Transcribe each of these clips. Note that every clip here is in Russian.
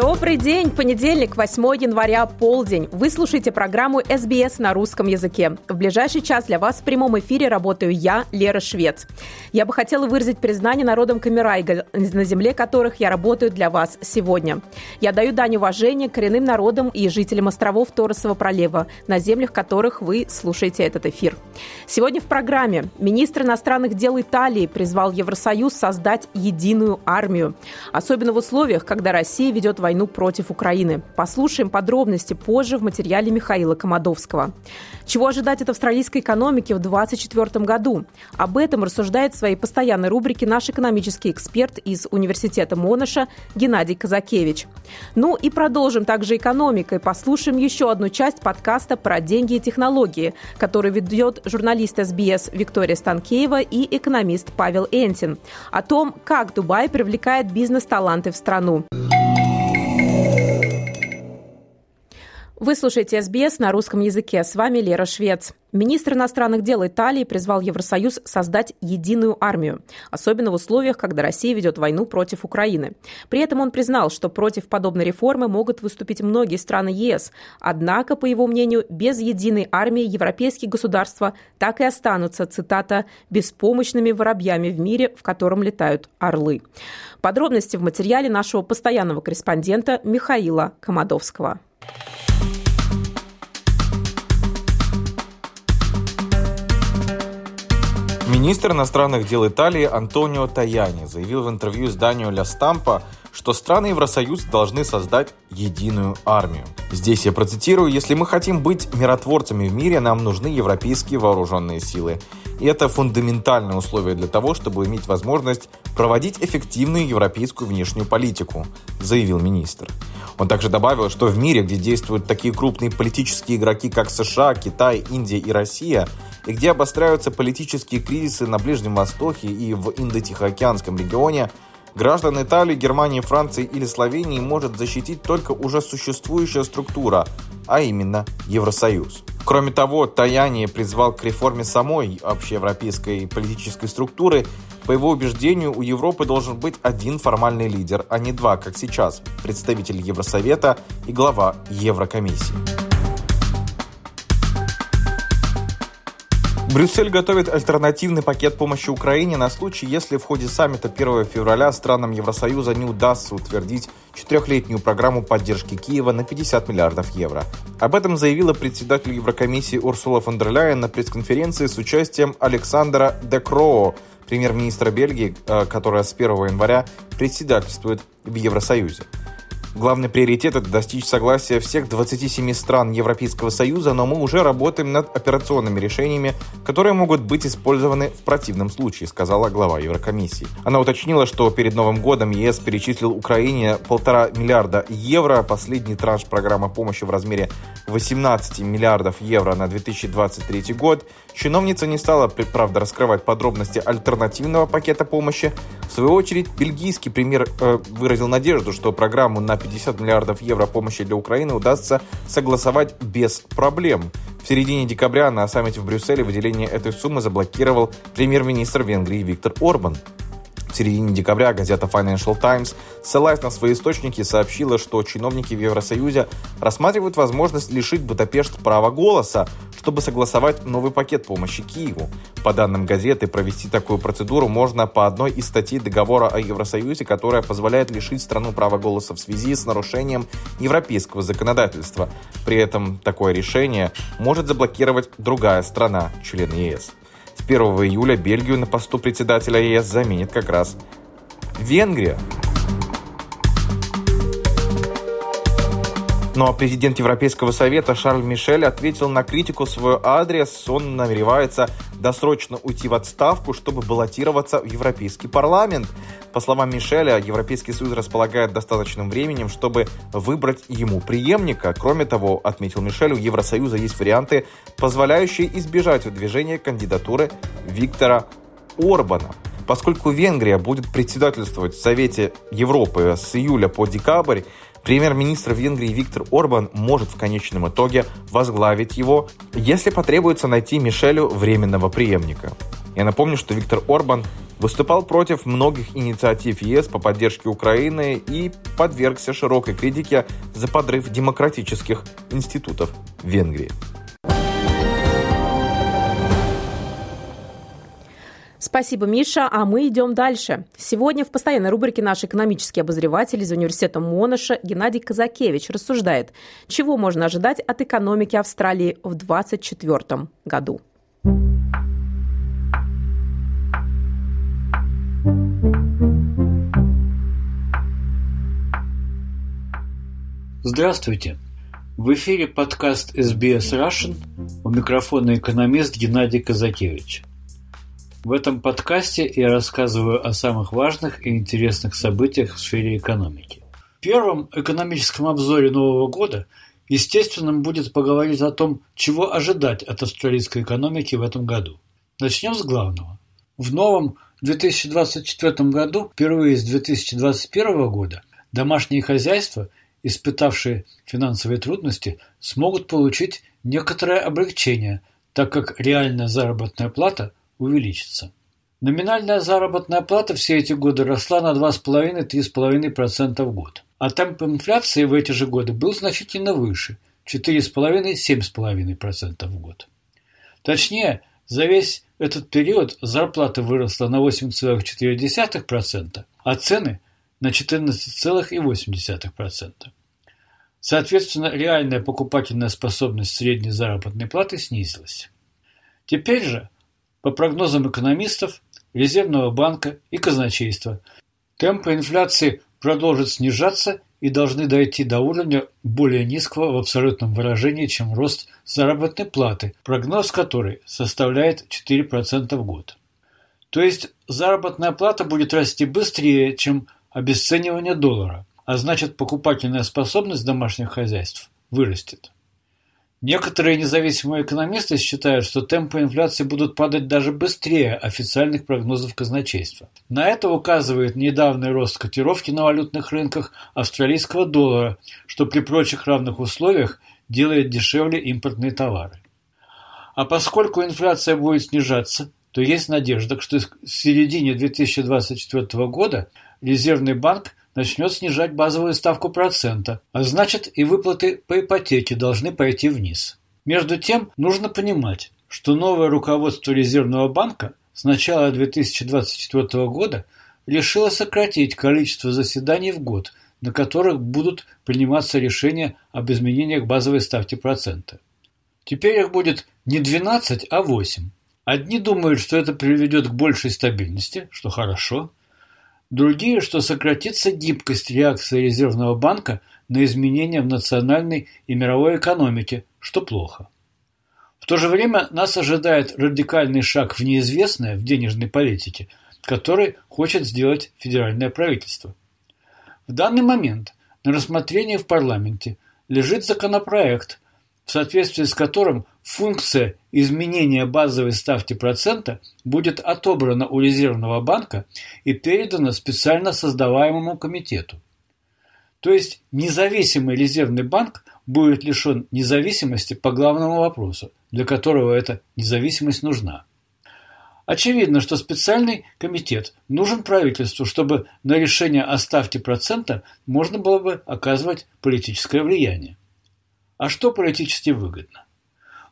Добрый день! Понедельник, 8 января, полдень. Вы слушаете программу SBS на русском языке. В ближайший час для вас в прямом эфире работаю я, Лера Швец. Я бы хотела выразить признание народам Камерайга, на земле которых я работаю для вас сегодня. Я даю дань уважения коренным народам и жителям островов Торосова пролива, на землях которых вы слушаете этот эфир. Сегодня в программе министр иностранных дел Италии призвал Евросоюз создать единую армию, особенно в условиях, когда Россия ведет войну войну против Украины. Послушаем подробности позже в материале Михаила Комадовского. Чего ожидать от австралийской экономики в 2024 году? Об этом рассуждает в своей постоянной рубрике наш экономический эксперт из Университета Монаша Геннадий Казакевич. Ну и продолжим также экономикой. Послушаем еще одну часть подкаста про деньги и технологии, который ведет журналист СБС Виктория Станкеева и экономист Павел Энтин. О том, как Дубай привлекает бизнес-таланты в страну. Вы слушаете СБС на русском языке. С вами Лера Швец. Министр иностранных дел Италии призвал Евросоюз создать единую армию, особенно в условиях, когда Россия ведет войну против Украины. При этом он признал, что против подобной реформы могут выступить многие страны ЕС. Однако, по его мнению, без единой армии европейские государства так и останутся, цитата, «беспомощными воробьями в мире, в котором летают орлы». Подробности в материале нашего постоянного корреспондента Михаила Комадовского. Thank you Министр иностранных дел Италии Антонио Таяни заявил в интервью изданию «Ля Стампа», что страны Евросоюза должны создать единую армию. Здесь я процитирую, если мы хотим быть миротворцами в мире, нам нужны европейские вооруженные силы. И это фундаментальное условие для того, чтобы иметь возможность проводить эффективную европейскую внешнюю политику, заявил министр. Он также добавил, что в мире, где действуют такие крупные политические игроки, как США, Китай, Индия и Россия, и где обостряются политические кризисы на Ближнем Востоке и в Индо-Тихоокеанском регионе, граждан Италии, Германии, Франции или Словении может защитить только уже существующая структура, а именно Евросоюз. Кроме того, Таяни призвал к реформе самой общеевропейской политической структуры. По его убеждению, у Европы должен быть один формальный лидер, а не два, как сейчас, представитель Евросовета и глава Еврокомиссии. Брюссель готовит альтернативный пакет помощи Украине на случай, если в ходе саммита 1 февраля странам Евросоюза не удастся утвердить четырехлетнюю программу поддержки Киева на 50 миллиардов евро. Об этом заявила председатель Еврокомиссии Урсула фон дер Ляйен на пресс-конференции с участием Александра Декроо, премьер-министра Бельгии, э, которая с 1 января председательствует в Евросоюзе. Главный приоритет – это достичь согласия всех 27 стран Европейского Союза, но мы уже работаем над операционными решениями, которые могут быть использованы в противном случае, сказала глава Еврокомиссии. Она уточнила, что перед Новым годом ЕС перечислил Украине полтора миллиарда евро, последний транш программы помощи в размере 18 миллиардов евро на 2023 год. Чиновница не стала, правда, раскрывать подробности альтернативного пакета помощи. В свою очередь, бельгийский премьер э, выразил надежду, что программу на 50 миллиардов евро помощи для Украины удастся согласовать без проблем. В середине декабря на саммите в Брюсселе выделение этой суммы заблокировал премьер-министр Венгрии Виктор Орбан. Середине декабря газета Financial Times, ссылаясь на свои источники, сообщила, что чиновники в Евросоюзе рассматривают возможность лишить Будапешт права голоса, чтобы согласовать новый пакет помощи Киеву. По данным газеты, провести такую процедуру можно по одной из статей договора о Евросоюзе, которая позволяет лишить страну права голоса в связи с нарушением европейского законодательства. При этом такое решение может заблокировать другая страна, член ЕС. С 1 июля Бельгию на посту председателя ЕС заменит как раз Венгрия. Ну а президент Европейского совета Шарль Мишель ответил на критику в свой адрес. Он намеревается досрочно уйти в отставку, чтобы баллотироваться в Европейский парламент. По словам Мишеля, Европейский Союз располагает достаточным временем, чтобы выбрать ему преемника. Кроме того, отметил Мишель, у Евросоюза есть варианты, позволяющие избежать выдвижения кандидатуры Виктора Орбана. Поскольку Венгрия будет председательствовать в Совете Европы с июля по декабрь, Премьер-министр Венгрии Виктор Орбан может в конечном итоге возглавить его, если потребуется найти Мишелю временного преемника. Я напомню, что Виктор Орбан выступал против многих инициатив ЕС по поддержке Украины и подвергся широкой критике за подрыв демократических институтов Венгрии. Спасибо, Миша. А мы идем дальше. Сегодня в постоянной рубрике наш экономический обозреватель из университета Монаша Геннадий Казакевич рассуждает, чего можно ожидать от экономики Австралии в 2024 году. Здравствуйте! В эфире подкаст SBS Russian. У микрофона экономист Геннадий Казакевич. В этом подкасте я рассказываю о самых важных и интересных событиях в сфере экономики. В первом экономическом обзоре Нового года естественным будет поговорить о том, чего ожидать от австралийской экономики в этом году. Начнем с главного. В новом 2024 году, впервые с 2021 года, домашние хозяйства, испытавшие финансовые трудности, смогут получить некоторое облегчение, так как реальная заработная плата – увеличится. Номинальная заработная плата все эти годы росла на 2,5-3,5% в год, а темп инфляции в эти же годы был значительно выше – 4,5-7,5% в год. Точнее, за весь этот период зарплата выросла на 8,4%, а цены – на 14,8%. Соответственно, реальная покупательная способность средней заработной платы снизилась. Теперь же – по прогнозам экономистов, Резервного банка и казначейства, темпы инфляции продолжат снижаться и должны дойти до уровня более низкого в абсолютном выражении, чем рост заработной платы, прогноз которой составляет 4% в год. То есть заработная плата будет расти быстрее, чем обесценивание доллара, а значит покупательная способность домашних хозяйств вырастет. Некоторые независимые экономисты считают, что темпы инфляции будут падать даже быстрее официальных прогнозов казначейства. На это указывает недавний рост котировки на валютных рынках австралийского доллара, что при прочих равных условиях делает дешевле импортные товары. А поскольку инфляция будет снижаться, то есть надежда, что в середине 2024 года Резервный банк начнет снижать базовую ставку процента, а значит и выплаты по ипотеке должны пойти вниз. Между тем, нужно понимать, что новое руководство Резервного банка с начала 2024 года решило сократить количество заседаний в год, на которых будут приниматься решения об изменениях базовой ставки процента. Теперь их будет не 12, а 8. Одни думают, что это приведет к большей стабильности, что хорошо, Другие, что сократится гибкость реакции Резервного банка на изменения в национальной и мировой экономике, что плохо. В то же время нас ожидает радикальный шаг в неизвестное в денежной политике, который хочет сделать федеральное правительство. В данный момент на рассмотрении в парламенте лежит законопроект, в соответствии с которым функция изменения базовой ставки процента будет отобрана у Резервного банка и передана специально создаваемому комитету. То есть независимый Резервный банк будет лишен независимости по главному вопросу, для которого эта независимость нужна. Очевидно, что специальный комитет нужен правительству, чтобы на решение о ставке процента можно было бы оказывать политическое влияние. А что политически выгодно?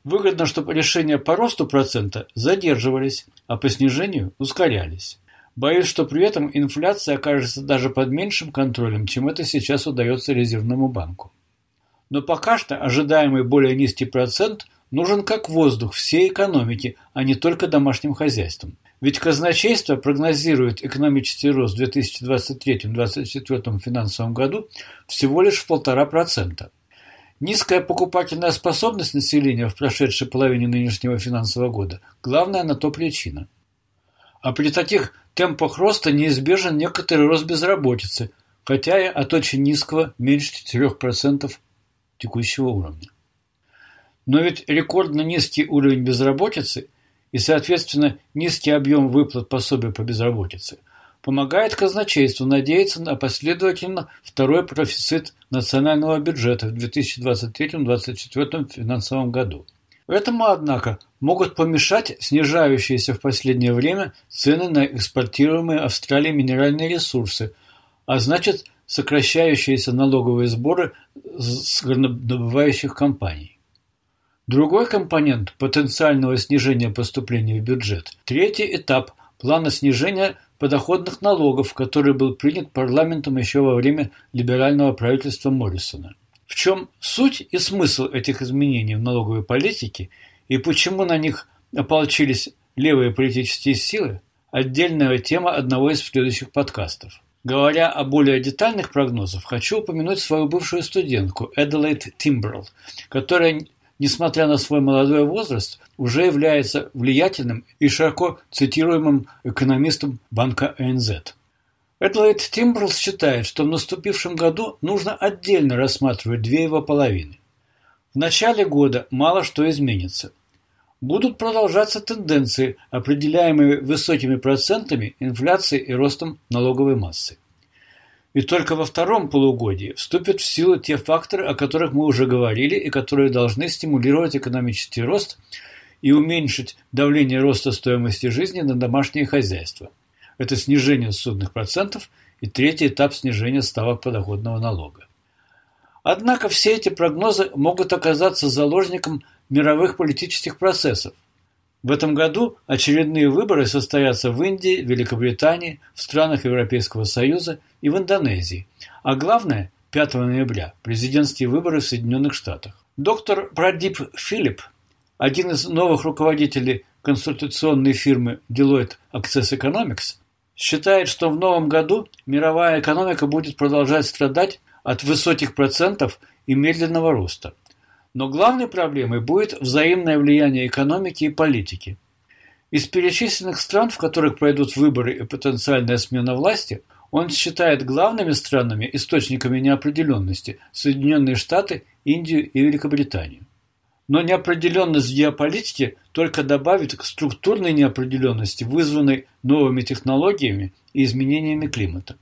Выгодно, чтобы решения по росту процента задерживались, а по снижению ускорялись. Боюсь, что при этом инфляция окажется даже под меньшим контролем, чем это сейчас удается Резервному банку. Но пока что ожидаемый более низкий процент нужен как воздух всей экономике, а не только домашним хозяйствам. Ведь казначейство прогнозирует экономический рост в 2023-2024 финансовом году всего лишь в полтора процента. Низкая покупательная способность населения в прошедшей половине нынешнего финансового года – главная на то причина. А при таких темпах роста неизбежен некоторый рост безработицы, хотя и от очень низкого, меньше 4% текущего уровня. Но ведь рекордно низкий уровень безработицы и, соответственно, низкий объем выплат пособия по безработице помогает казначейству надеяться на последовательно второй профицит национального бюджета в 2023-2024 финансовом году. Этому, однако, могут помешать снижающиеся в последнее время цены на экспортируемые Австралией минеральные ресурсы, а значит сокращающиеся налоговые сборы с горнодобывающих компаний. Другой компонент потенциального снижения поступлений в бюджет – третий этап плана снижения подоходных налогов, который был принят парламентом еще во время либерального правительства Моррисона. В чем суть и смысл этих изменений в налоговой политике и почему на них ополчились левые политические силы – отдельная тема одного из следующих подкастов. Говоря о более детальных прогнозах, хочу упомянуть свою бывшую студентку Эделейд Тимберл, которая несмотря на свой молодой возраст, уже является влиятельным и широко цитируемым экономистом банка АНЗ. Эдлайт Тимбрлс считает, что в наступившем году нужно отдельно рассматривать две его половины. В начале года мало что изменится. Будут продолжаться тенденции, определяемые высокими процентами инфляции и ростом налоговой массы. И только во втором полугодии вступят в силу те факторы, о которых мы уже говорили и которые должны стимулировать экономический рост и уменьшить давление роста стоимости жизни на домашнее хозяйство. Это снижение судных процентов и третий этап снижения ставок подоходного налога. Однако все эти прогнозы могут оказаться заложником мировых политических процессов, в этом году очередные выборы состоятся в Индии, Великобритании, в странах Европейского Союза и в Индонезии. А главное, 5 ноября – президентские выборы в Соединенных Штатах. Доктор Прадип Филипп, один из новых руководителей консультационной фирмы Deloitte Access Economics, считает, что в новом году мировая экономика будет продолжать страдать от высоких процентов и медленного роста – но главной проблемой будет взаимное влияние экономики и политики. Из перечисленных стран, в которых пройдут выборы и потенциальная смена власти, он считает главными странами источниками неопределенности Соединенные Штаты, Индию и Великобританию. Но неопределенность в геополитике только добавит к структурной неопределенности, вызванной новыми технологиями и изменениями климата.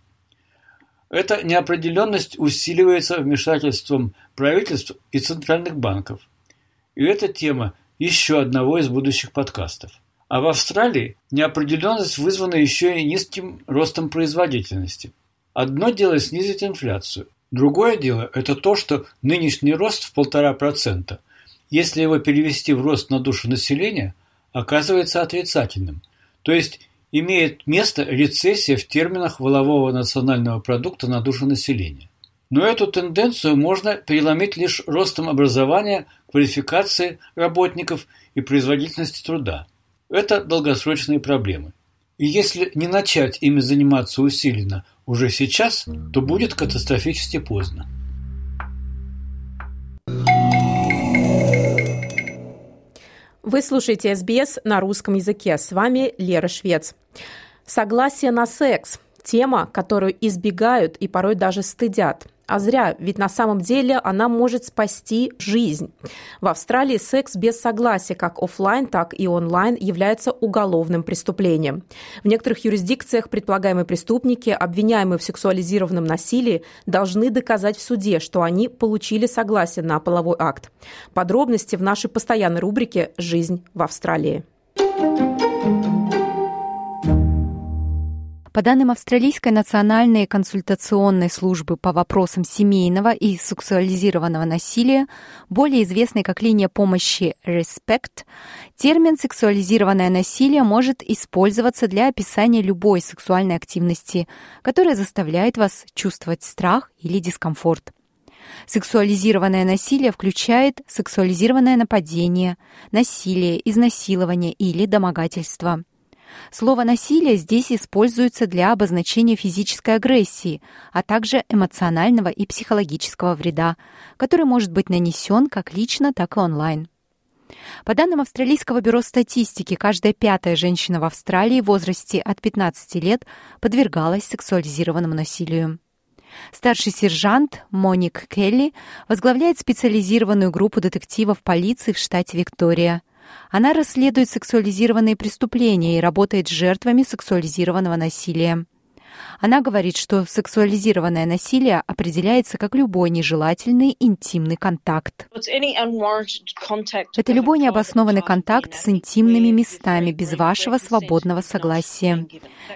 Эта неопределенность усиливается вмешательством правительств и центральных банков. И эта тема еще одного из будущих подкастов. А в Австралии неопределенность вызвана еще и низким ростом производительности. Одно дело снизить инфляцию, другое дело – это то, что нынешний рост в полтора процента, если его перевести в рост на душу населения, оказывается отрицательным. То есть имеет место рецессия в терминах валового национального продукта на душу населения. Но эту тенденцию можно переломить лишь ростом образования, квалификации работников и производительности труда. Это долгосрочные проблемы. И если не начать ими заниматься усиленно уже сейчас, то будет катастрофически поздно. Вы слушаете СБС на русском языке. С вами Лера Швец. Согласие на секс – тема, которую избегают и порой даже стыдят – а зря, ведь на самом деле она может спасти жизнь. В Австралии секс без согласия как офлайн, так и онлайн является уголовным преступлением. В некоторых юрисдикциях предполагаемые преступники, обвиняемые в сексуализированном насилии, должны доказать в суде, что они получили согласие на половой акт. Подробности в нашей постоянной рубрике «Жизнь в Австралии». По данным Австралийской национальной консультационной службы по вопросам семейного и сексуализированного насилия, более известной как линия помощи RESPECT, термин «сексуализированное насилие» может использоваться для описания любой сексуальной активности, которая заставляет вас чувствовать страх или дискомфорт. Сексуализированное насилие включает сексуализированное нападение, насилие, изнасилование или домогательство – Слово «насилие» здесь используется для обозначения физической агрессии, а также эмоционального и психологического вреда, который может быть нанесен как лично, так и онлайн. По данным Австралийского бюро статистики, каждая пятая женщина в Австралии в возрасте от 15 лет подвергалась сексуализированному насилию. Старший сержант Моник Келли возглавляет специализированную группу детективов полиции в штате Виктория. Она расследует сексуализированные преступления и работает с жертвами сексуализированного насилия. Она говорит, что сексуализированное насилие определяется как любой нежелательный интимный контакт. Это любой необоснованный контакт с интимными местами без вашего свободного согласия.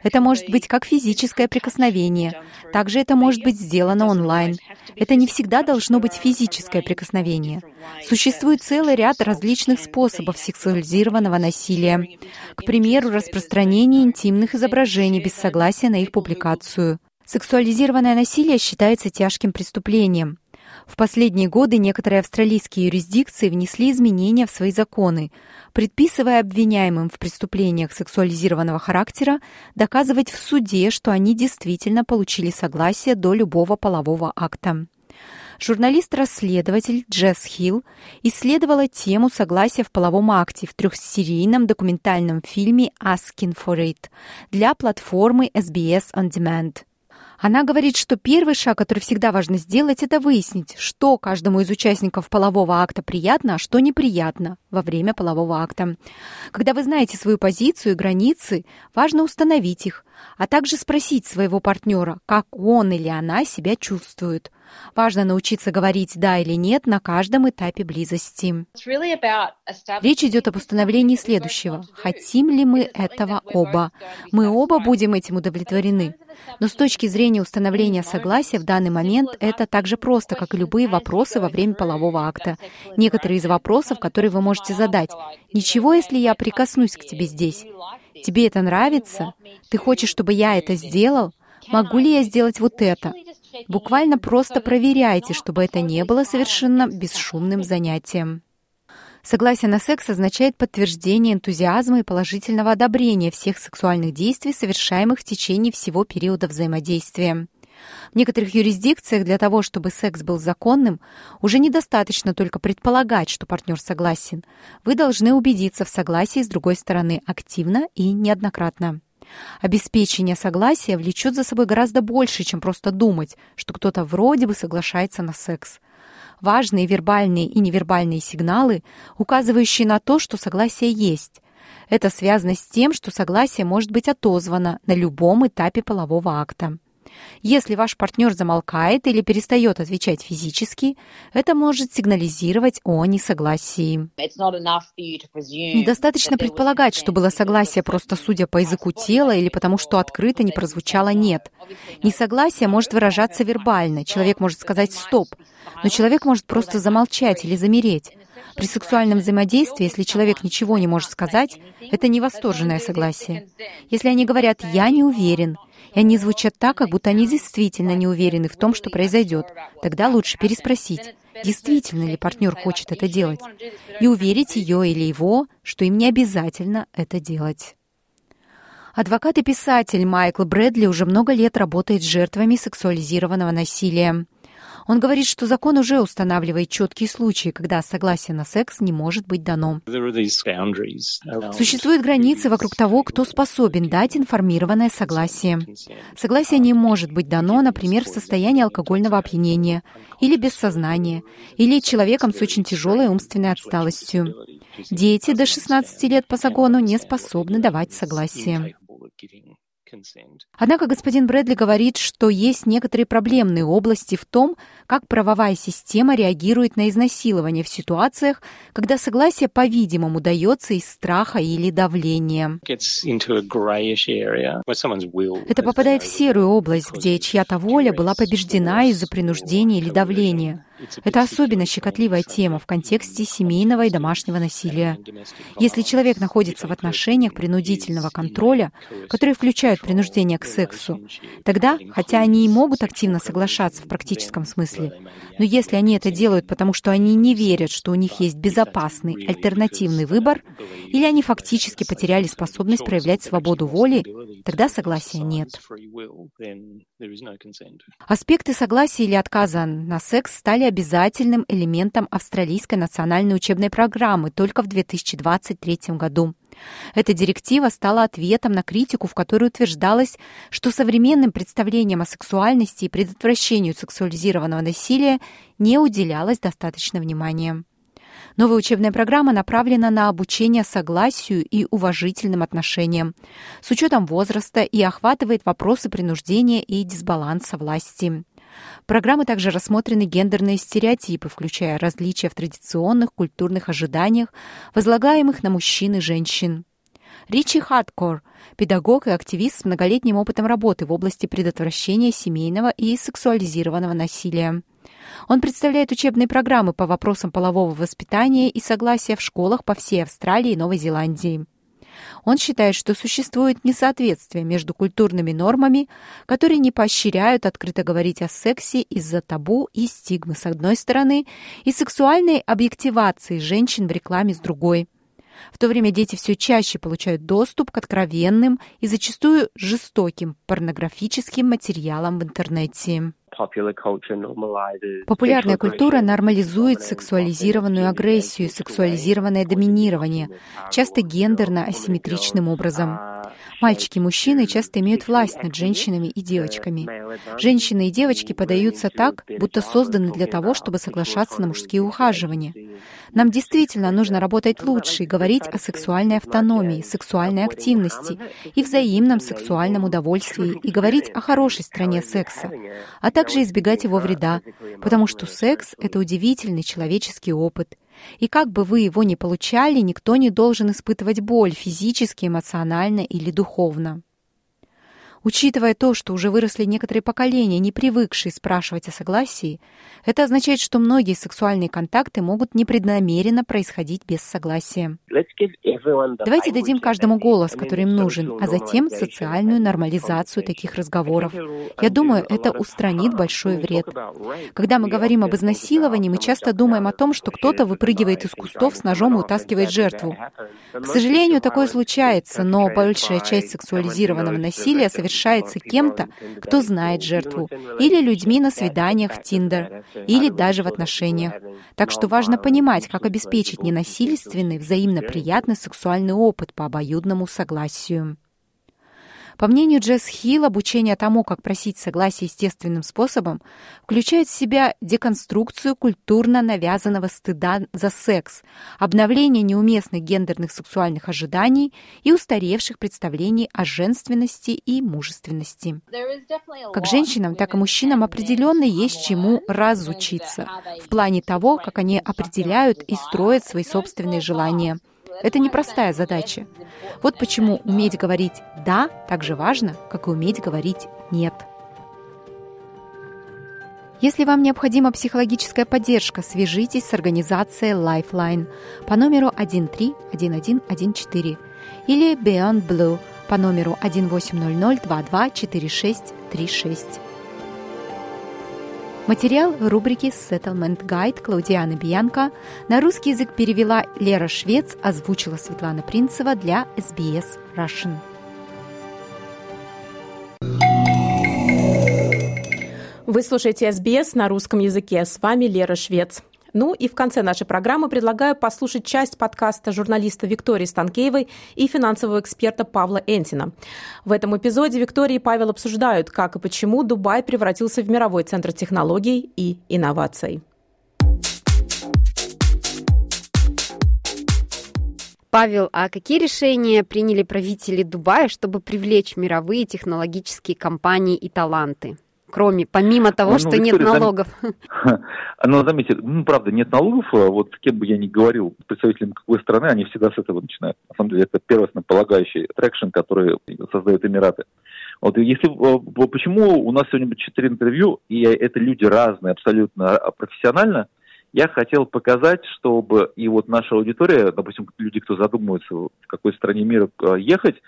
Это может быть как физическое прикосновение, также это может быть сделано онлайн. Это не всегда должно быть физическое прикосновение. Существует целый ряд различных способов сексуализированного насилия. К примеру, распространение интимных изображений без согласия на их публикацию. Сексуализированное насилие считается тяжким преступлением. В последние годы некоторые австралийские юрисдикции внесли изменения в свои законы, предписывая обвиняемым в преступлениях сексуализированного характера доказывать в суде, что они действительно получили согласие до любого полового акта. Журналист-расследователь Джесс Хилл исследовала тему согласия в половом акте в трехсерийном документальном фильме «Asking for It» для платформы SBS On Demand – она говорит, что первый шаг, который всегда важно сделать, это выяснить, что каждому из участников полового акта приятно, а что неприятно во время полового акта. Когда вы знаете свою позицию и границы, важно установить их, а также спросить своего партнера, как он или она себя чувствует. Важно научиться говорить «да» или «нет» на каждом этапе близости. Речь идет об установлении следующего. Хотим ли мы этого оба? Мы оба будем этим удовлетворены. Но с точки зрения установления согласия в данный момент это так же просто, как и любые вопросы во время полового акта. Некоторые из вопросов, которые вы можете задать. Ничего, если я прикоснусь к тебе здесь? Тебе это нравится? Ты хочешь, чтобы я это сделал? Могу ли я сделать вот это? Буквально просто проверяйте, чтобы это не было совершенно бесшумным занятием. Согласие на секс означает подтверждение энтузиазма и положительного одобрения всех сексуальных действий, совершаемых в течение всего периода взаимодействия. В некоторых юрисдикциях для того, чтобы секс был законным, уже недостаточно только предполагать, что партнер согласен. Вы должны убедиться в согласии с другой стороны активно и неоднократно. Обеспечение согласия влечет за собой гораздо больше, чем просто думать, что кто-то вроде бы соглашается на секс. Важные вербальные и невербальные сигналы, указывающие на то, что согласие есть. Это связано с тем, что согласие может быть отозвано на любом этапе полового акта. Если ваш партнер замолкает или перестает отвечать физически, это может сигнализировать о несогласии. Недостаточно предполагать, что было согласие просто судя по языку тела или потому, что открыто не прозвучало «нет». Несогласие может выражаться вербально. Человек может сказать «стоп», но человек может просто замолчать или замереть. При сексуальном взаимодействии, если человек ничего не может сказать, это не восторженное согласие. Если они говорят «я не уверен», и они звучат так, как будто они действительно не уверены в том, что произойдет. Тогда лучше переспросить, действительно ли партнер хочет это делать, и уверить ее или его, что им не обязательно это делать. Адвокат и писатель Майкл Брэдли уже много лет работает с жертвами сексуализированного насилия. Он говорит, что закон уже устанавливает четкие случаи, когда согласие на секс не может быть дано. Существуют границы вокруг того, кто способен дать информированное согласие. Согласие не может быть дано, например, в состоянии алкогольного опьянения или без сознания, или человеком с очень тяжелой умственной отсталостью. Дети до 16 лет по закону не способны давать согласие. Однако господин Брэдли говорит, что есть некоторые проблемные области в том, как правовая система реагирует на изнасилование в ситуациях, когда согласие, по-видимому, дается из страха или давления. Это попадает в серую область, где чья-то воля была побеждена из-за принуждения или давления. Это особенно щекотливая тема в контексте семейного и домашнего насилия. Если человек находится в отношениях принудительного контроля, которые включают принуждение к сексу, тогда, хотя они и могут активно соглашаться в практическом смысле, но если они это делают потому, что они не верят, что у них есть безопасный альтернативный выбор, или они фактически потеряли способность проявлять свободу воли, тогда согласия нет. Аспекты согласия или отказа на секс стали обязательным элементом австралийской национальной учебной программы только в 2023 году. Эта директива стала ответом на критику, в которой утверждалось, что современным представлениям о сексуальности и предотвращению сексуализированного насилия не уделялось достаточно внимания. Новая учебная программа направлена на обучение согласию и уважительным отношениям, с учетом возраста и охватывает вопросы принуждения и дисбаланса власти. Программы также рассмотрены гендерные стереотипы, включая различия в традиционных культурных ожиданиях, возлагаемых на мужчин и женщин. Ричи Хардкор, педагог и активист с многолетним опытом работы в области предотвращения семейного и сексуализированного насилия. Он представляет учебные программы по вопросам полового воспитания и согласия в школах по всей Австралии и Новой Зеландии. Он считает, что существует несоответствие между культурными нормами, которые не поощряют открыто говорить о сексе из-за табу и стигмы с одной стороны, и сексуальной объективации женщин в рекламе с другой. В то время дети все чаще получают доступ к откровенным и зачастую жестоким порнографическим материалам в интернете. Популярная культура нормализует сексуализированную агрессию, сексуализированное доминирование, часто гендерно-асимметричным образом. Мальчики и мужчины часто имеют власть над женщинами и девочками. Женщины и девочки подаются так, будто созданы для того, чтобы соглашаться на мужские ухаживания. Нам действительно нужно работать лучше и говорить о сексуальной автономии, сексуальной активности и взаимном сексуальном удовольствии и говорить о хорошей стране секса, а также избегать его вреда, потому что секс — это удивительный человеческий опыт — и как бы вы его ни получали, никто не должен испытывать боль физически, эмоционально или духовно. Учитывая то, что уже выросли некоторые поколения, не привыкшие спрашивать о согласии, это означает, что многие сексуальные контакты могут непреднамеренно происходить без согласия. Давайте дадим каждому голос, который им нужен, а затем социальную нормализацию таких разговоров. Я думаю, это устранит большой вред. Когда мы говорим об изнасиловании, мы часто думаем о том, что кто-то выпрыгивает из кустов с ножом и утаскивает жертву. К сожалению, такое случается, но большая часть сексуализированного насилия совершенно совершается кем-то, кто знает жертву, или людьми на свиданиях в Тиндер, или даже в отношениях. Так что важно понимать, как обеспечить ненасильственный, взаимно приятный сексуальный опыт по обоюдному согласию. По мнению Джесс Хилл, обучение тому, как просить согласие естественным способом, включает в себя деконструкцию культурно навязанного стыда за секс, обновление неуместных гендерных сексуальных ожиданий и устаревших представлений о женственности и мужественности. Как женщинам, так и мужчинам определенно есть чему разучиться в плане того, как они определяют и строят свои собственные желания – это непростая задача. Вот почему уметь говорить «да» так же важно, как и уметь говорить «нет». Если вам необходима психологическая поддержка, свяжитесь с организацией Lifeline по номеру 131114 или Beyond Blue по номеру 1800 22 4636. Материал рубрики Settlement Guide Клаудианы Бьянко на русский язык перевела Лера Швец, озвучила Светлана Принцева для SBS Russian. Вы слушаете SBS на русском языке. С вами Лера Швец. Ну и в конце нашей программы предлагаю послушать часть подкаста журналиста Виктории Станкеевой и финансового эксперта Павла Энтина. В этом эпизоде Виктория и Павел обсуждают, как и почему Дубай превратился в мировой центр технологий и инноваций. Павел, а какие решения приняли правители Дубая, чтобы привлечь мировые технологические компании и таланты? Кроме, помимо того, ну, что Виктория, нет налогов? Ну, заметьте, ну, правда, нет налогов, а вот кем бы я ни говорил, представителям какой страны, они всегда с этого начинают. На самом деле, это первостно полагающий traction, который создают Эмираты. Вот если почему у нас сегодня четыре интервью, и это люди разные, абсолютно профессионально, я хотел показать, чтобы и вот наша аудитория, допустим, люди, кто задумывается, в какой стране мира ехать, а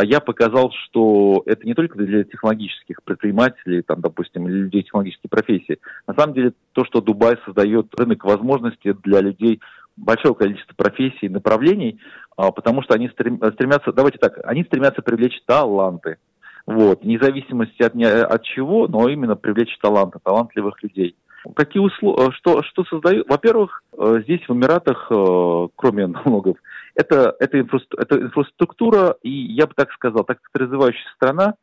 я показал, что это не только для технологических предпринимателей, там, допустим, или людей технологической профессии. На самом деле, то, что Дубай создает рынок возможностей для людей большого количества профессий направлений, а, потому что они стремятся, давайте так, они стремятся привлечь таланты. Вот, вне зависимости от, от чего, но именно привлечь таланты, талантливых людей. Какие условия, э, что, что создают? Во-первых, э, здесь в Эмиратах, э, кроме налогов, это, это, инфраструктура, это инфраструктура, и я бы так сказал, так как развивающаяся страна,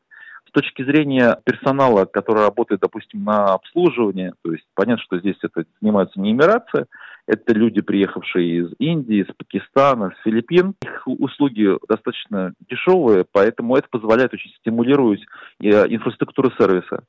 с точки зрения персонала, который работает, допустим, на обслуживание, то есть понятно, что здесь это занимаются не эмиратцы, это люди, приехавшие из Индии, из Пакистана, с Филиппин. Их услуги достаточно дешевые, поэтому это позволяет очень стимулировать инфраструктуру сервиса.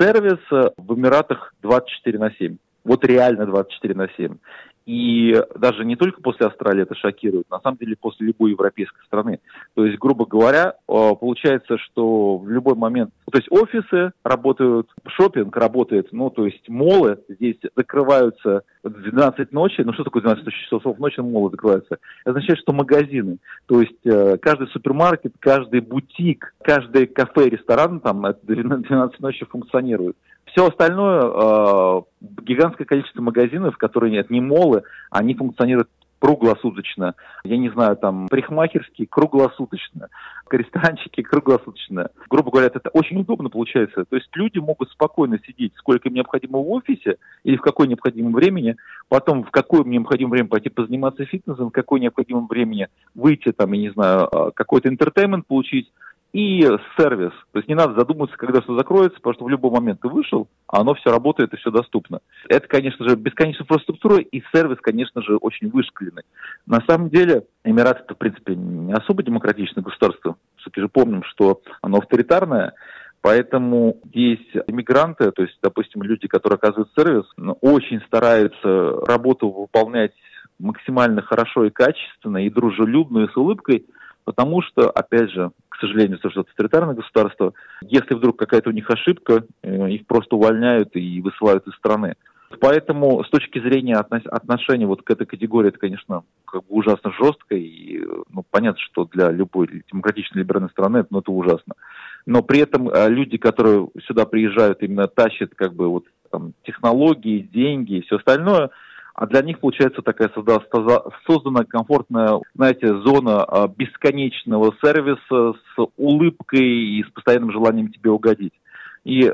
Сервис в Эмиратах 24 на 7. Вот реально 24 на 7. И даже не только после Австралии это шокирует, на самом деле после любой европейской страны. То есть, грубо говоря, э, получается, что в любой момент, то есть офисы работают, шопинг работает, ну, то есть молы здесь закрываются в 12 ночи. Ну, что такое 12 часов ночи молы закрываются? Это означает, что магазины, то есть э, каждый супермаркет, каждый бутик, каждый кафе, ресторан там 12 ночи функционирует. Все остальное, э, гигантское количество магазинов, которые нет, не молы, они функционируют круглосуточно. Я не знаю, там, парикмахерские круглосуточно, ресторанчики круглосуточно. Грубо говоря, это очень удобно получается. То есть люди могут спокойно сидеть, сколько им необходимо в офисе или в какое необходимое времени, потом в какое необходимое время пойти позаниматься фитнесом, в какое необходимое времени выйти, там, я не знаю, а, какой-то интертеймент получить, и сервис. То есть не надо задумываться, когда все закроется, потому что в любой момент ты вышел, а оно все работает и все доступно. Это, конечно же, бесконечная инфраструктура и сервис, конечно же, очень вышкаленный. На самом деле, Эмираты это, в принципе, не особо демократичное государство. Все-таки же помним, что оно авторитарное, Поэтому здесь иммигранты, то есть, допустим, люди, которые оказывают сервис, очень стараются работу выполнять максимально хорошо и качественно, и дружелюбно, и с улыбкой, потому что, опять же, к сожалению, это авторитарное государство, если вдруг какая-то у них ошибка, э, их просто увольняют и высылают из страны. Поэтому с точки зрения отношения вот к этой категории, это, конечно, как бы ужасно жестко, и ну, понятно, что для любой демократичной либеральной страны это, ну, это ужасно. Но при этом э, люди, которые сюда приезжают, именно тащат как бы вот там, технологии, деньги и все остальное – а для них, получается, такая создана комфортная, знаете, зона а, бесконечного сервиса с улыбкой и с постоянным желанием тебе угодить. И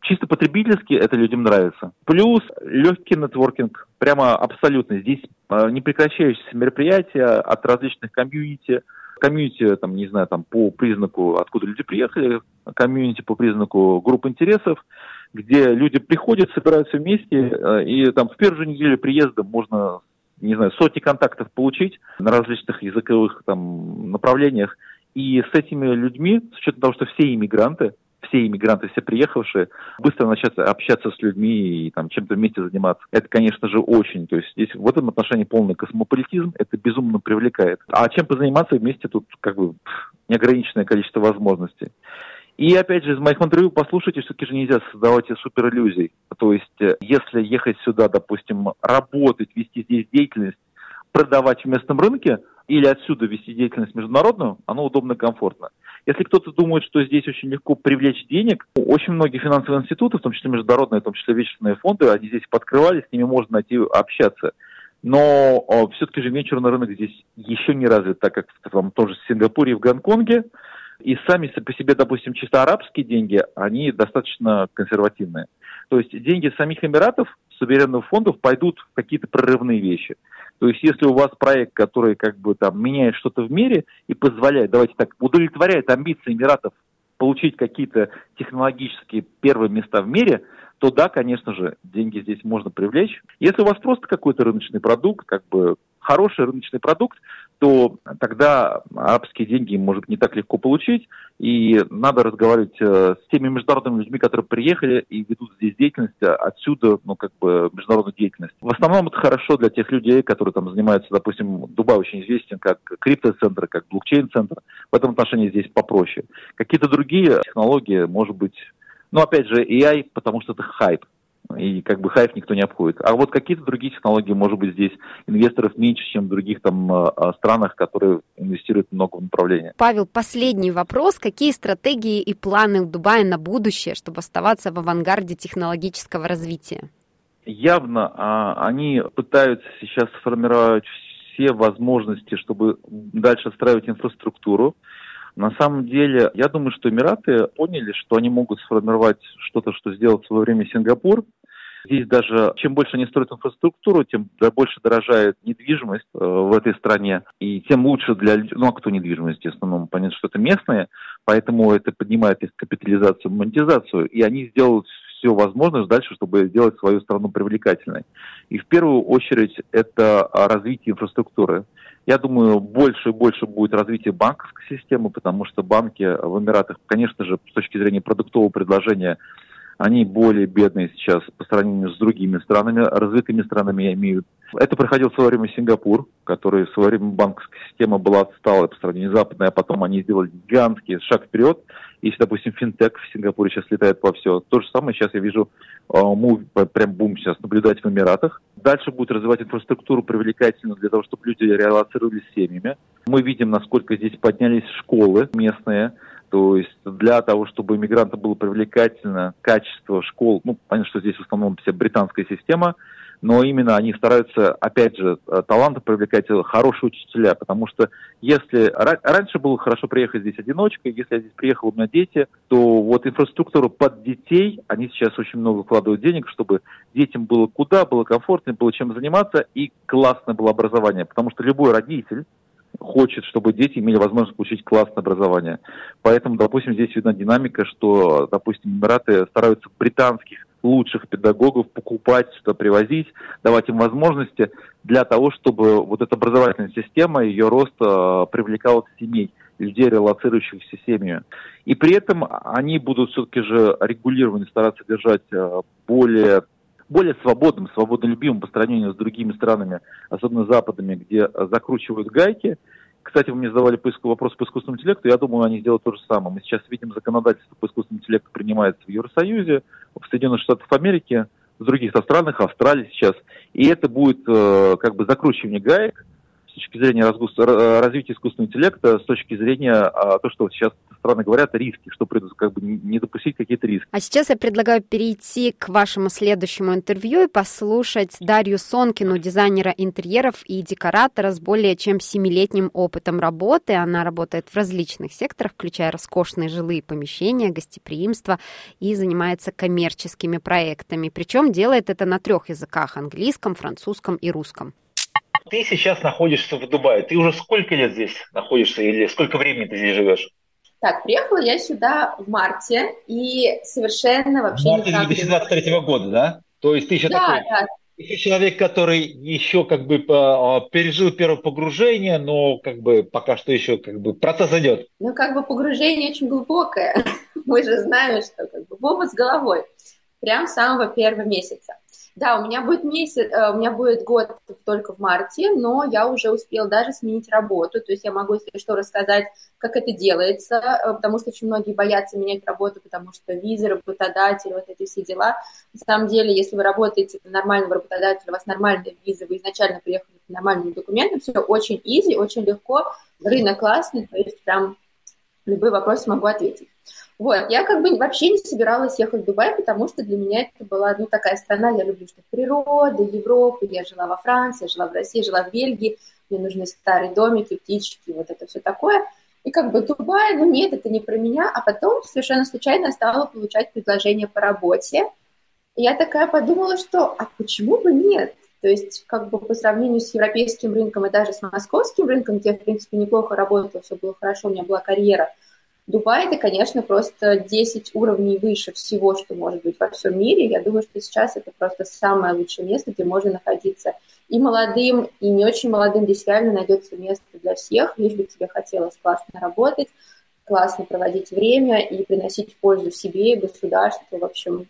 чисто потребительски это людям нравится. Плюс легкий нетворкинг, прямо абсолютно. Здесь а, непрекращающиеся мероприятия от различных комьюнити, комьюнити, там, не знаю, там, по признаку, откуда люди приехали, комьюнити по признаку групп интересов где люди приходят, собираются вместе, э, и там в первую неделю приезда можно, не знаю, сотни контактов получить на различных языковых там направлениях. И с этими людьми, с учетом того, что все иммигранты, все иммигранты, все приехавшие, быстро начать общаться с людьми и там чем-то вместе заниматься. Это, конечно же, очень. То есть здесь в этом отношении полный космополитизм, это безумно привлекает. А чем позаниматься вместе тут как бы неограниченное количество возможностей. И опять же, из моих интервью послушайте, все-таки же нельзя создавать супер иллюзий. То есть, э, если ехать сюда, допустим, работать, вести здесь деятельность, продавать в местном рынке или отсюда вести деятельность международную, оно удобно и комфортно. Если кто-то думает, что здесь очень легко привлечь денег, очень многие финансовые институты, в том числе международные, в том числе вечерные фонды, они здесь подкрывались, с ними можно найти общаться. Но все-таки же венчурный рынок здесь еще не развит, так как в том же Сингапуре и в Гонконге. И сами по себе, допустим, чисто арабские деньги, они достаточно консервативные. То есть деньги самих Эмиратов, суверенных фондов пойдут в какие-то прорывные вещи. То есть если у вас проект, который как бы там меняет что-то в мире и позволяет, давайте так, удовлетворяет амбиции Эмиратов получить какие-то технологические первые места в мире, то да, конечно же, деньги здесь можно привлечь. Если у вас просто какой-то рыночный продукт, как бы хороший рыночный продукт, то тогда арабские деньги, может, не так легко получить, и надо разговаривать э, с теми международными людьми, которые приехали и ведут здесь деятельность, а отсюда, ну, как бы, международную деятельность. В основном это хорошо для тех людей, которые там занимаются, допустим, Дубай очень известен как криптоцентр, как блокчейн-центр. В этом отношении здесь попроще. Какие-то другие технологии, может быть, ну, опять же, AI, потому что это хайп и как бы хайп никто не обходит. А вот какие-то другие технологии, может быть, здесь инвесторов меньше, чем в других там а, а, странах, которые инвестируют много в направление. Павел, последний вопрос. Какие стратегии и планы у Дубая на будущее, чтобы оставаться в авангарде технологического развития? Явно а, они пытаются сейчас сформировать все возможности, чтобы дальше строить инфраструктуру. На самом деле, я думаю, что Эмираты поняли, что они могут сформировать что-то, что сделал в свое время Сингапур. Здесь даже чем больше они строят инфраструктуру, тем больше дорожает недвижимость э, в этой стране, и тем лучше для людей, ну а кто недвижимость, в основном, понятно, что это местные, поэтому это поднимает их капитализацию, монетизацию, и они сделают все возможное дальше, чтобы сделать свою страну привлекательной. И в первую очередь это развитие инфраструктуры. Я думаю, больше и больше будет развитие банковской системы, потому что банки в Эмиратах, конечно же, с точки зрения продуктового предложения, они более бедные сейчас по сравнению с другими странами, развитыми странами я имею. Это проходил в свое время Сингапур, который в свое время банковская система была отсталой по сравнению с западной, а потом они сделали гигантский шаг вперед. Если, допустим, финтех в Сингапуре сейчас летает по все, то же самое сейчас я вижу э, мув, прям бум сейчас наблюдать в Эмиратах. Дальше будет развивать инфраструктуру привлекательную для того, чтобы люди релацировались с семьями. Мы видим, насколько здесь поднялись школы местные, то есть для того, чтобы иммигрантам было привлекательно качество школ, ну, понятно, что здесь в основном вся британская система, но именно они стараются, опять же, э, таланты привлекать, э, хорошие учителя, потому что если раньше было хорошо приехать здесь одиночкой, если я здесь приехал, у меня дети, то вот инфраструктуру под детей, они сейчас очень много вкладывают денег, чтобы детям было куда, было комфортно, было чем заниматься и классное было образование, потому что любой родитель, хочет, чтобы дети имели возможность получить классное образование. Поэтому, допустим, здесь видна динамика, что, допустим, Эмираты стараются британских лучших педагогов покупать, что привозить, давать им возможности для того, чтобы вот эта образовательная система, ее рост э, привлекала семей, людей, релацирующихся семью. И при этом они будут все-таки же регулированно стараться держать э, более более свободным, свободолюбивым по сравнению с другими странами, особенно западными, где э, закручивают гайки. Кстати, вы мне задавали вопрос по искусственному интеллекту, я думаю, они сделают то же самое. Мы сейчас видим законодательство по искусственному интеллекту принимается в Евросоюзе, в Соединенных Штатах Америки, в других странах, Австралии сейчас. И это будет э, как бы закручивание гаек, с точки зрения развития искусственного интеллекта, с точки зрения а, то, что сейчас страны говорят, риски, что как бы не допустить какие-то риски. А сейчас я предлагаю перейти к вашему следующему интервью и послушать Дарью Сонкину, дизайнера интерьеров и декоратора с более чем семилетним опытом работы. Она работает в различных секторах, включая роскошные жилые помещения, гостеприимство и занимается коммерческими проектами. Причем делает это на трех языках – английском, французском и русском. Ты сейчас находишься в Дубае. Ты уже сколько лет здесь находишься или сколько времени ты здесь живешь? Так, приехала я сюда в марте и совершенно вообще в марте никак... 2023 года, да? То есть ты еще да, такой... Да, ты человек, который еще как бы а, пережил первое погружение, но как бы пока что еще как бы процесс идет. Ну, как бы погружение очень глубокое. Мы же знаем, что как бы омут с головой. Прям с самого первого месяца. Да, у меня будет месяц, э, у меня будет год только в марте, но я уже успела даже сменить работу, то есть я могу, если что, рассказать, как это делается, э, потому что очень многие боятся менять работу, потому что визы, работодатель, вот эти все дела. На самом деле, если вы работаете на нормального работодателя, у вас нормальная виза, вы изначально приехали с нормальными документами, все очень изи, очень легко, рынок классный, то есть прям любые вопросы могу ответить. Вот, я как бы вообще не собиралась ехать в Дубай, потому что для меня это была, ну, такая страна, я люблю, что природа, Европа, я жила во Франции, жила в России, жила в Бельгии, мне нужны старые домики, птички, вот это все такое. И как бы Дубай, ну нет, это не про меня, а потом совершенно случайно стала получать предложение по работе. И я такая подумала, что, а почему бы нет? То есть, как бы по сравнению с европейским рынком и даже с московским рынком, где я, в принципе, неплохо работала, все было хорошо, у меня была карьера – Дубай это, конечно, просто 10 уровней выше всего, что может быть во всем мире. Я думаю, что сейчас это просто самое лучшее место, где можно находиться и молодым, и не очень молодым. Здесь реально найдется место для всех, лишь бы тебе хотелось классно работать, классно проводить время и приносить пользу себе и государству. В общем,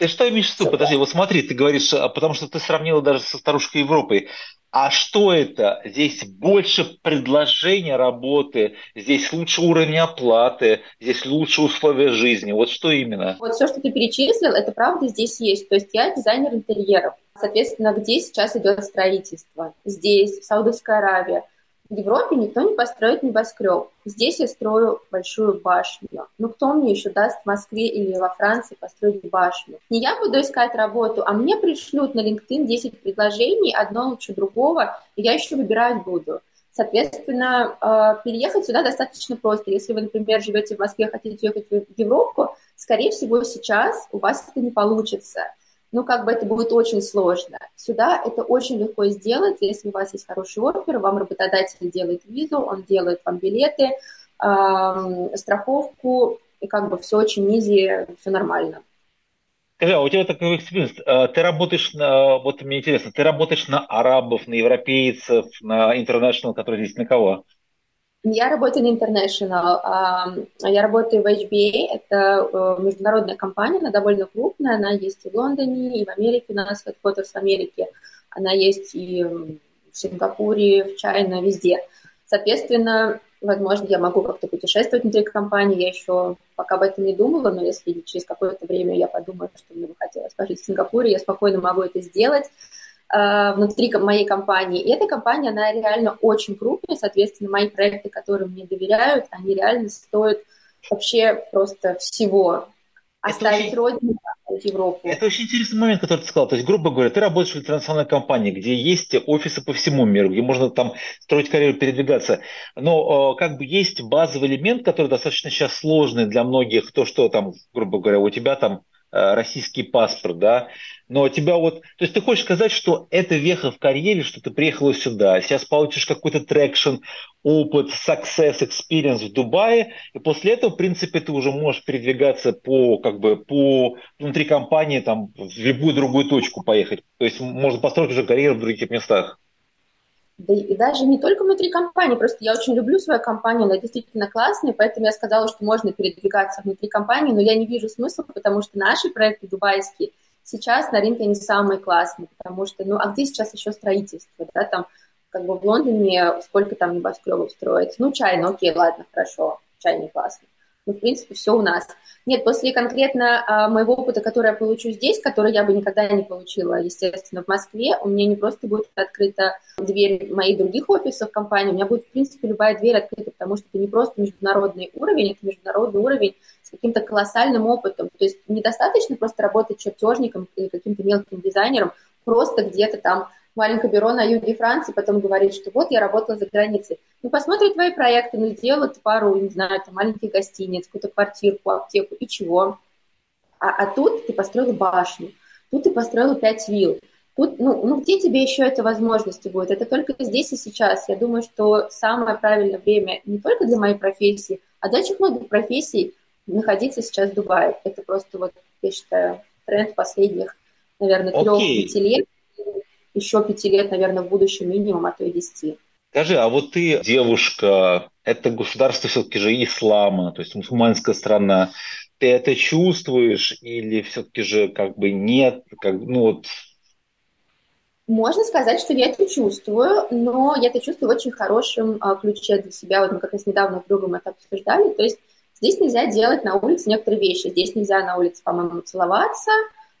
ты что имеешь в виду? Подожди, вот смотри, ты говоришь, а, потому что ты сравнила даже со старушкой Европой. А что это? Здесь больше предложения работы, здесь лучше уровень оплаты, здесь лучше условия жизни. Вот что именно? Вот все, что ты перечислил, это правда здесь есть. То есть я дизайнер интерьеров. Соответственно, где сейчас идет строительство? Здесь, в Саудовской Аравии. В Европе никто не построит небоскреб. Здесь я строю большую башню. Ну, кто мне еще даст в Москве или во Франции построить башню? Не я буду искать работу, а мне пришлют на LinkedIn 10 предложений, одно лучше другого, и я еще выбирать буду. Соответственно, э, переехать сюда достаточно просто. Если вы, например, живете в Москве, хотите ехать в Европу, скорее всего, сейчас у вас это не получится ну, как бы это будет очень сложно. Сюда это очень легко сделать, если у вас есть хороший оффер, вам работодатель делает визу, он делает вам билеты, э, страховку, и как бы все очень easy, все нормально. Скажи, а у тебя такой experience, а, ты работаешь на, вот мне интересно, ты работаешь на арабов, на европейцев, на international, которые здесь на кого? Я работаю на International. Я работаю в HBA. Это э, международная компания, она довольно крупная. Она есть и в Лондоне, и в Америке. У нас headquarters в Америке. Она есть и в Сингапуре, в Чайна, везде. Соответственно, возможно, я могу как-то путешествовать внутри компании. Я еще пока об этом не думала, но если через какое-то время я подумаю, что мне бы хотелось пожить в Сингапуре, я спокойно могу это сделать. Э, внутри моей компании. И эта компания, она реально очень крупная, соответственно, мои проекты, которые мне доверяют, они реально стоят вообще просто всего. Оставить очень, родину, Европу. Это очень интересный момент, который ты сказал. То есть, грубо говоря, ты работаешь в интернациональной компании, где есть офисы по всему миру, где можно там строить карьеру, передвигаться. Но э, как бы есть базовый элемент, который достаточно сейчас сложный для многих. То, что там, грубо говоря, у тебя там Э, российский паспорт, да, но тебя вот, то есть ты хочешь сказать, что это веха в карьере, что ты приехала сюда, сейчас получишь какой-то traction, опыт, success, experience в Дубае, и после этого, в принципе, ты уже можешь передвигаться по, как бы, по внутри компании, там, в любую другую точку поехать. То есть можно построить уже карьеру в других местах. Да и даже не только внутри компании, просто я очень люблю свою компанию, она действительно классная, поэтому я сказала, что можно передвигаться внутри компании, но я не вижу смысла, потому что наши проекты дубайские сейчас на рынке не самые классные, потому что, ну, а где сейчас еще строительство, да, там, как бы в Лондоне сколько там небоскребов строится, ну, чай, ну, окей, ладно, хорошо, чай не классный ну, в принципе, все у нас. Нет, после конкретно а, моего опыта, который я получу здесь, который я бы никогда не получила, естественно, в Москве, у меня не просто будет открыта дверь моих других офисов компании, у меня будет, в принципе, любая дверь открыта, потому что это не просто международный уровень, это международный уровень каким-то колоссальным опытом. То есть недостаточно просто работать чертежником или каким-то мелким дизайнером, просто где-то там маленькое бюро на юге Франции, потом говорит, что вот я работала за границей. Ну, посмотрит твои проекты, ну, сделала ты пару, не знаю, там, маленьких гостиниц, какую-то квартирку, аптеку, и чего? А, а тут ты построил башню, тут ты построил пять вилл, Тут, ну, ну, где тебе еще эта возможность будет? Это только здесь и сейчас. Я думаю, что самое правильное время не только для моей профессии, а для очень многих профессий находиться сейчас в Дубае. Это просто вот, я считаю, тренд последних, наверное, трех-пяти okay. лет еще пяти лет, наверное, в будущем минимум, а то и десяти. Скажи, а вот ты девушка, это государство все-таки же ислама, то есть мусульманская страна. Ты это чувствуешь или все-таки же как бы нет? Как, ну вот можно сказать, что я это чувствую, но я это чувствую в очень хорошем а, ключе для себя. Вот мы как раз недавно с другом это обсуждали. То есть здесь нельзя делать на улице некоторые вещи. Здесь нельзя на улице, по-моему, целоваться,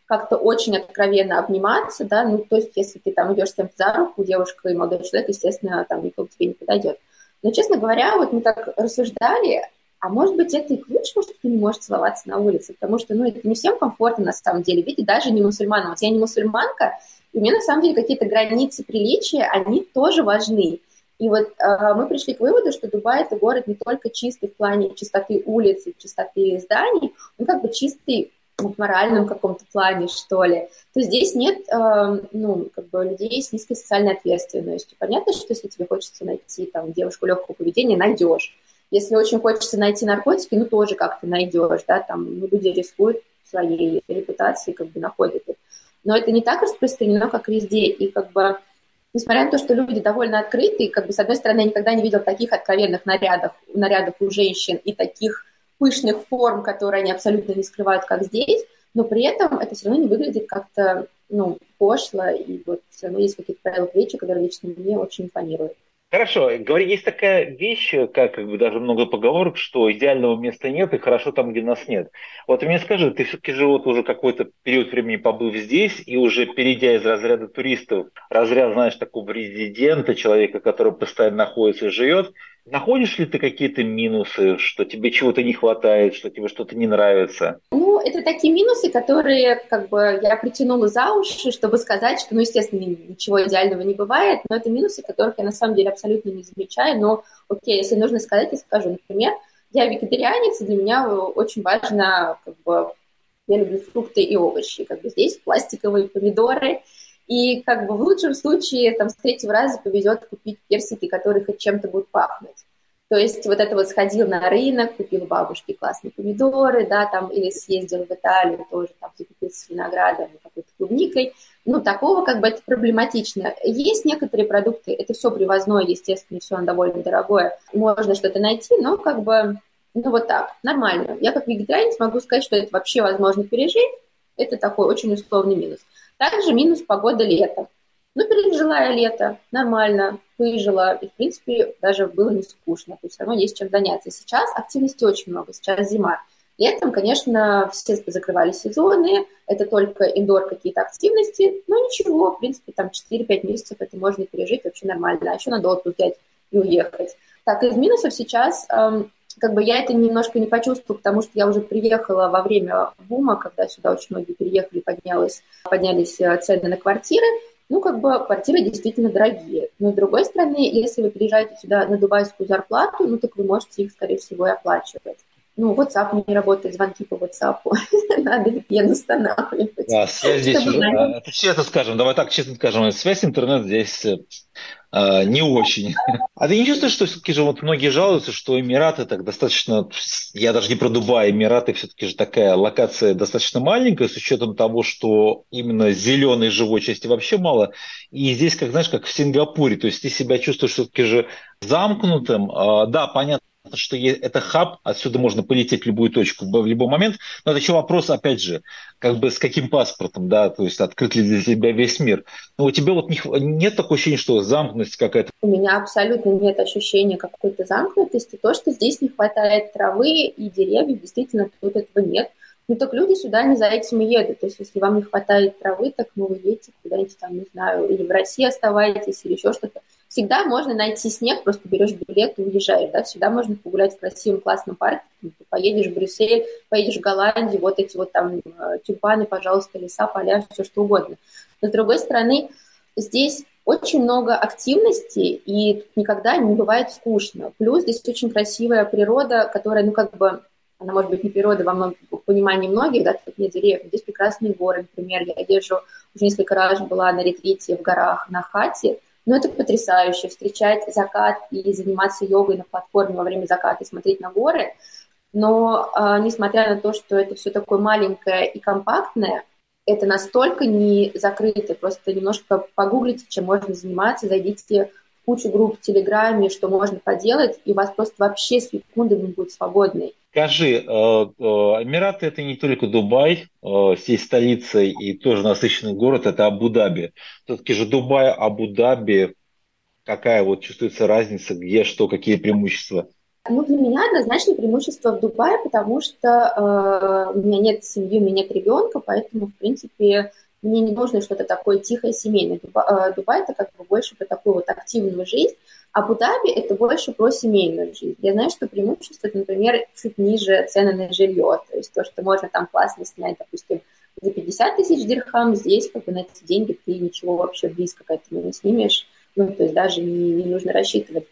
как-то очень откровенно обниматься, да, ну, то есть, если ты там идешь с кем-то за руку, девушка и молодой человек, естественно, там никто к тебе не подойдет. Но, честно говоря, вот мы так рассуждали, а может быть, это и к лучшему, что ты не можешь целоваться на улице, потому что, ну, это не всем комфортно на самом деле, видите, даже не мусульманам. Вот я не мусульманка, и мне на самом деле какие-то границы приличия, они тоже важны. И вот э, мы пришли к выводу, что Дубай это город не только чистый в плане чистоты улиц и чистоты зданий, он как бы чистый в моральном каком-то плане, что ли, то здесь нет, э, ну, как бы людей с низкой социальной ответственностью. Понятно, что если тебе хочется найти там девушку легкого поведения, найдешь. Если очень хочется найти наркотики, ну, тоже как-то найдешь, да, там, ну, люди рискуют своей репутацией, как бы находят их. Но это не так распространено, как везде, и как бы несмотря на то, что люди довольно открыты, как бы, с одной стороны, я никогда не видел таких откровенных нарядов, нарядов у женщин и таких пышных форм, которые они абсолютно не скрывают, как здесь, но при этом это все равно не выглядит как-то, ну, пошло, и вот все равно есть какие-то правила приличия, которые лично мне очень импонируют. Хорошо, говори, есть такая вещь, как, как бы даже много поговорок, что идеального места нет и хорошо там, где нас нет. Вот мне скажи, ты все-таки же вот уже какой-то период времени побыв здесь и уже перейдя из разряда туристов, разряд, знаешь, такого резидента, человека, который постоянно находится и живет, Находишь ли ты какие-то минусы, что тебе чего-то не хватает, что тебе что-то не нравится? Ну, это такие минусы, которые как бы я притянула за уши, чтобы сказать, что, ну, естественно, ничего идеального не бывает, но это минусы, которых я на самом деле абсолютно не замечаю, но, окей, если нужно сказать, я скажу. Например, я вегетарианец, и для меня очень важно, как бы, я люблю фрукты и овощи, как бы здесь пластиковые помидоры, и как бы в лучшем случае там с третьего раза повезет купить персики, которые хоть чем-то будут пахнуть. То есть вот это вот сходил на рынок, купил бабушке классные помидоры, да, там, или съездил в Италию, тоже там закупился виноградом, какой-то клубникой. Ну, такого как бы это проблематично. Есть некоторые продукты, это все привозное, естественно, все довольно дорогое. Можно что-то найти, но как бы, ну вот так, нормально. Я как вегетарианец могу сказать, что это вообще возможно пережить. Это такой очень условный минус. Также минус погода летом. Ну, пережила я лето, нормально, выжила, и, в принципе, даже было не скучно, то есть все равно есть чем заняться. Сейчас активности очень много, сейчас зима. Летом, конечно, все закрывали сезоны, это только индор какие-то активности, но ничего, в принципе, там 4-5 месяцев это можно пережить вообще нормально, а еще надо отпуск взять и уехать. Так, из минусов сейчас как бы я это немножко не почувствовала, потому что я уже приехала во время бума, когда сюда очень многие переехали, поднялось, поднялись э, цены на квартиры. Ну, как бы квартиры действительно дорогие. Но с другой стороны, если вы приезжаете сюда на дубайскую зарплату, ну, так вы можете их, скорее всего, и оплачивать. Ну, WhatsApp не работает, звонки по WhatsApp. Надо VPN устанавливать. Да, связь здесь уже, это честно скажем, давай так честно скажем, связь интернет здесь э, э, не очень. А ты не чувствуешь, что все-таки же вот многие жалуются, что Эмираты так достаточно, я даже не про Дубай, Эмираты все-таки же такая локация достаточно маленькая, с учетом того, что именно зеленой живой части вообще мало. И здесь, как знаешь, как в Сингапуре, то есть ты себя чувствуешь все-таки же замкнутым. Э, да, понятно, что это хаб, отсюда можно полететь в любую точку в любой момент, но это еще вопрос, опять же, как бы с каким паспортом, да, то есть открыт ли для тебя весь мир. Но у тебя вот не, нет такого ощущения, что замкнутость какая-то? У меня абсолютно нет ощущения какой-то замкнутости. То, что здесь не хватает травы и деревьев, действительно, тут этого нет. Ну так люди сюда не за этим и едут. То есть если вам не хватает травы, так ну вы едете куда-нибудь там, не знаю, или в России оставаетесь, или еще что-то. Всегда можно найти снег, просто берешь билет и уезжаешь, да, всегда можно погулять в красивом классном парке, ты поедешь в Брюссель, поедешь в Голландию, вот эти вот там э, тюльпаны, пожалуйста, леса, поля, все что угодно. Но с другой стороны, здесь очень много активности, и никогда не бывает скучно. Плюс здесь очень красивая природа, которая, ну, как бы она может быть не природа во многом понимании многих, да, тут нет деревьев, здесь прекрасные горы, например, я езжу, уже несколько раз была на ретрите в горах на хате, но это потрясающе, встречать закат и заниматься йогой на платформе во время заката и смотреть на горы, но э, несмотря на то, что это все такое маленькое и компактное, это настолько не закрыто, просто немножко погуглите, чем можно заниматься, зайдите кучу групп в Телеграме, что можно поделать, и у вас просто вообще секунды будет свободной. Скажи, э, э, Эмираты это не только Дубай, э, всей столицей и тоже насыщенный город, это Абу-Даби. Все-таки же Дубай, Абу-Даби, какая вот чувствуется разница, где что, какие преимущества? Ну, для меня однозначно преимущество в Дубае, потому что э, у меня нет семьи, у меня нет ребенка, поэтому, в принципе, мне не нужно что-то такое тихое, семейное. Дубай, э, Дубай это как бы больше про такую вот активную жизнь, Абу-Даби – это больше про семейную жизнь. Я знаю, что преимущество, это, например, чуть ниже цены на жилье. То есть то, что можно там классно снять, допустим, за 50 тысяч дирхам, здесь как бы на эти деньги ты ничего вообще близко к этому не снимешь. Ну, то есть даже не, не нужно рассчитывать.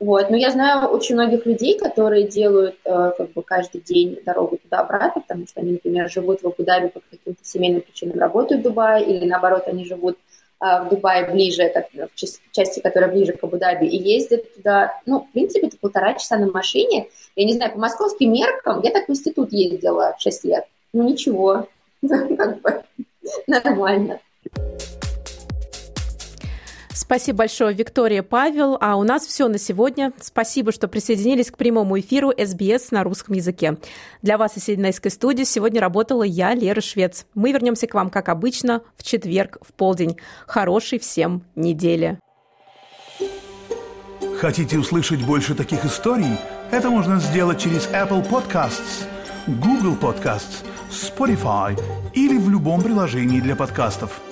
Вот. Но я знаю очень многих людей, которые делают э, как бы каждый день дорогу туда-обратно, потому что они, например, живут в Абу-Даби по каким-то семейным причинам, работают в Дубае, или наоборот, они живут в Дубае ближе, это в части, которая ближе к Абу-Даби, и ездят туда, ну, в принципе, это полтора часа на машине. Я не знаю, по московским меркам я так в институт ездила 6 лет. Ну, ничего, как бы нормально. Спасибо большое, Виктория Павел. А у нас все на сегодня. Спасибо, что присоединились к прямому эфиру СБС на русском языке. Для вас из Сиднейской студии сегодня работала я, Лера Швец. Мы вернемся к вам, как обычно, в четверг в полдень. Хорошей всем недели. Хотите услышать больше таких историй? Это можно сделать через Apple Podcasts, Google Podcasts, Spotify или в любом приложении для подкастов –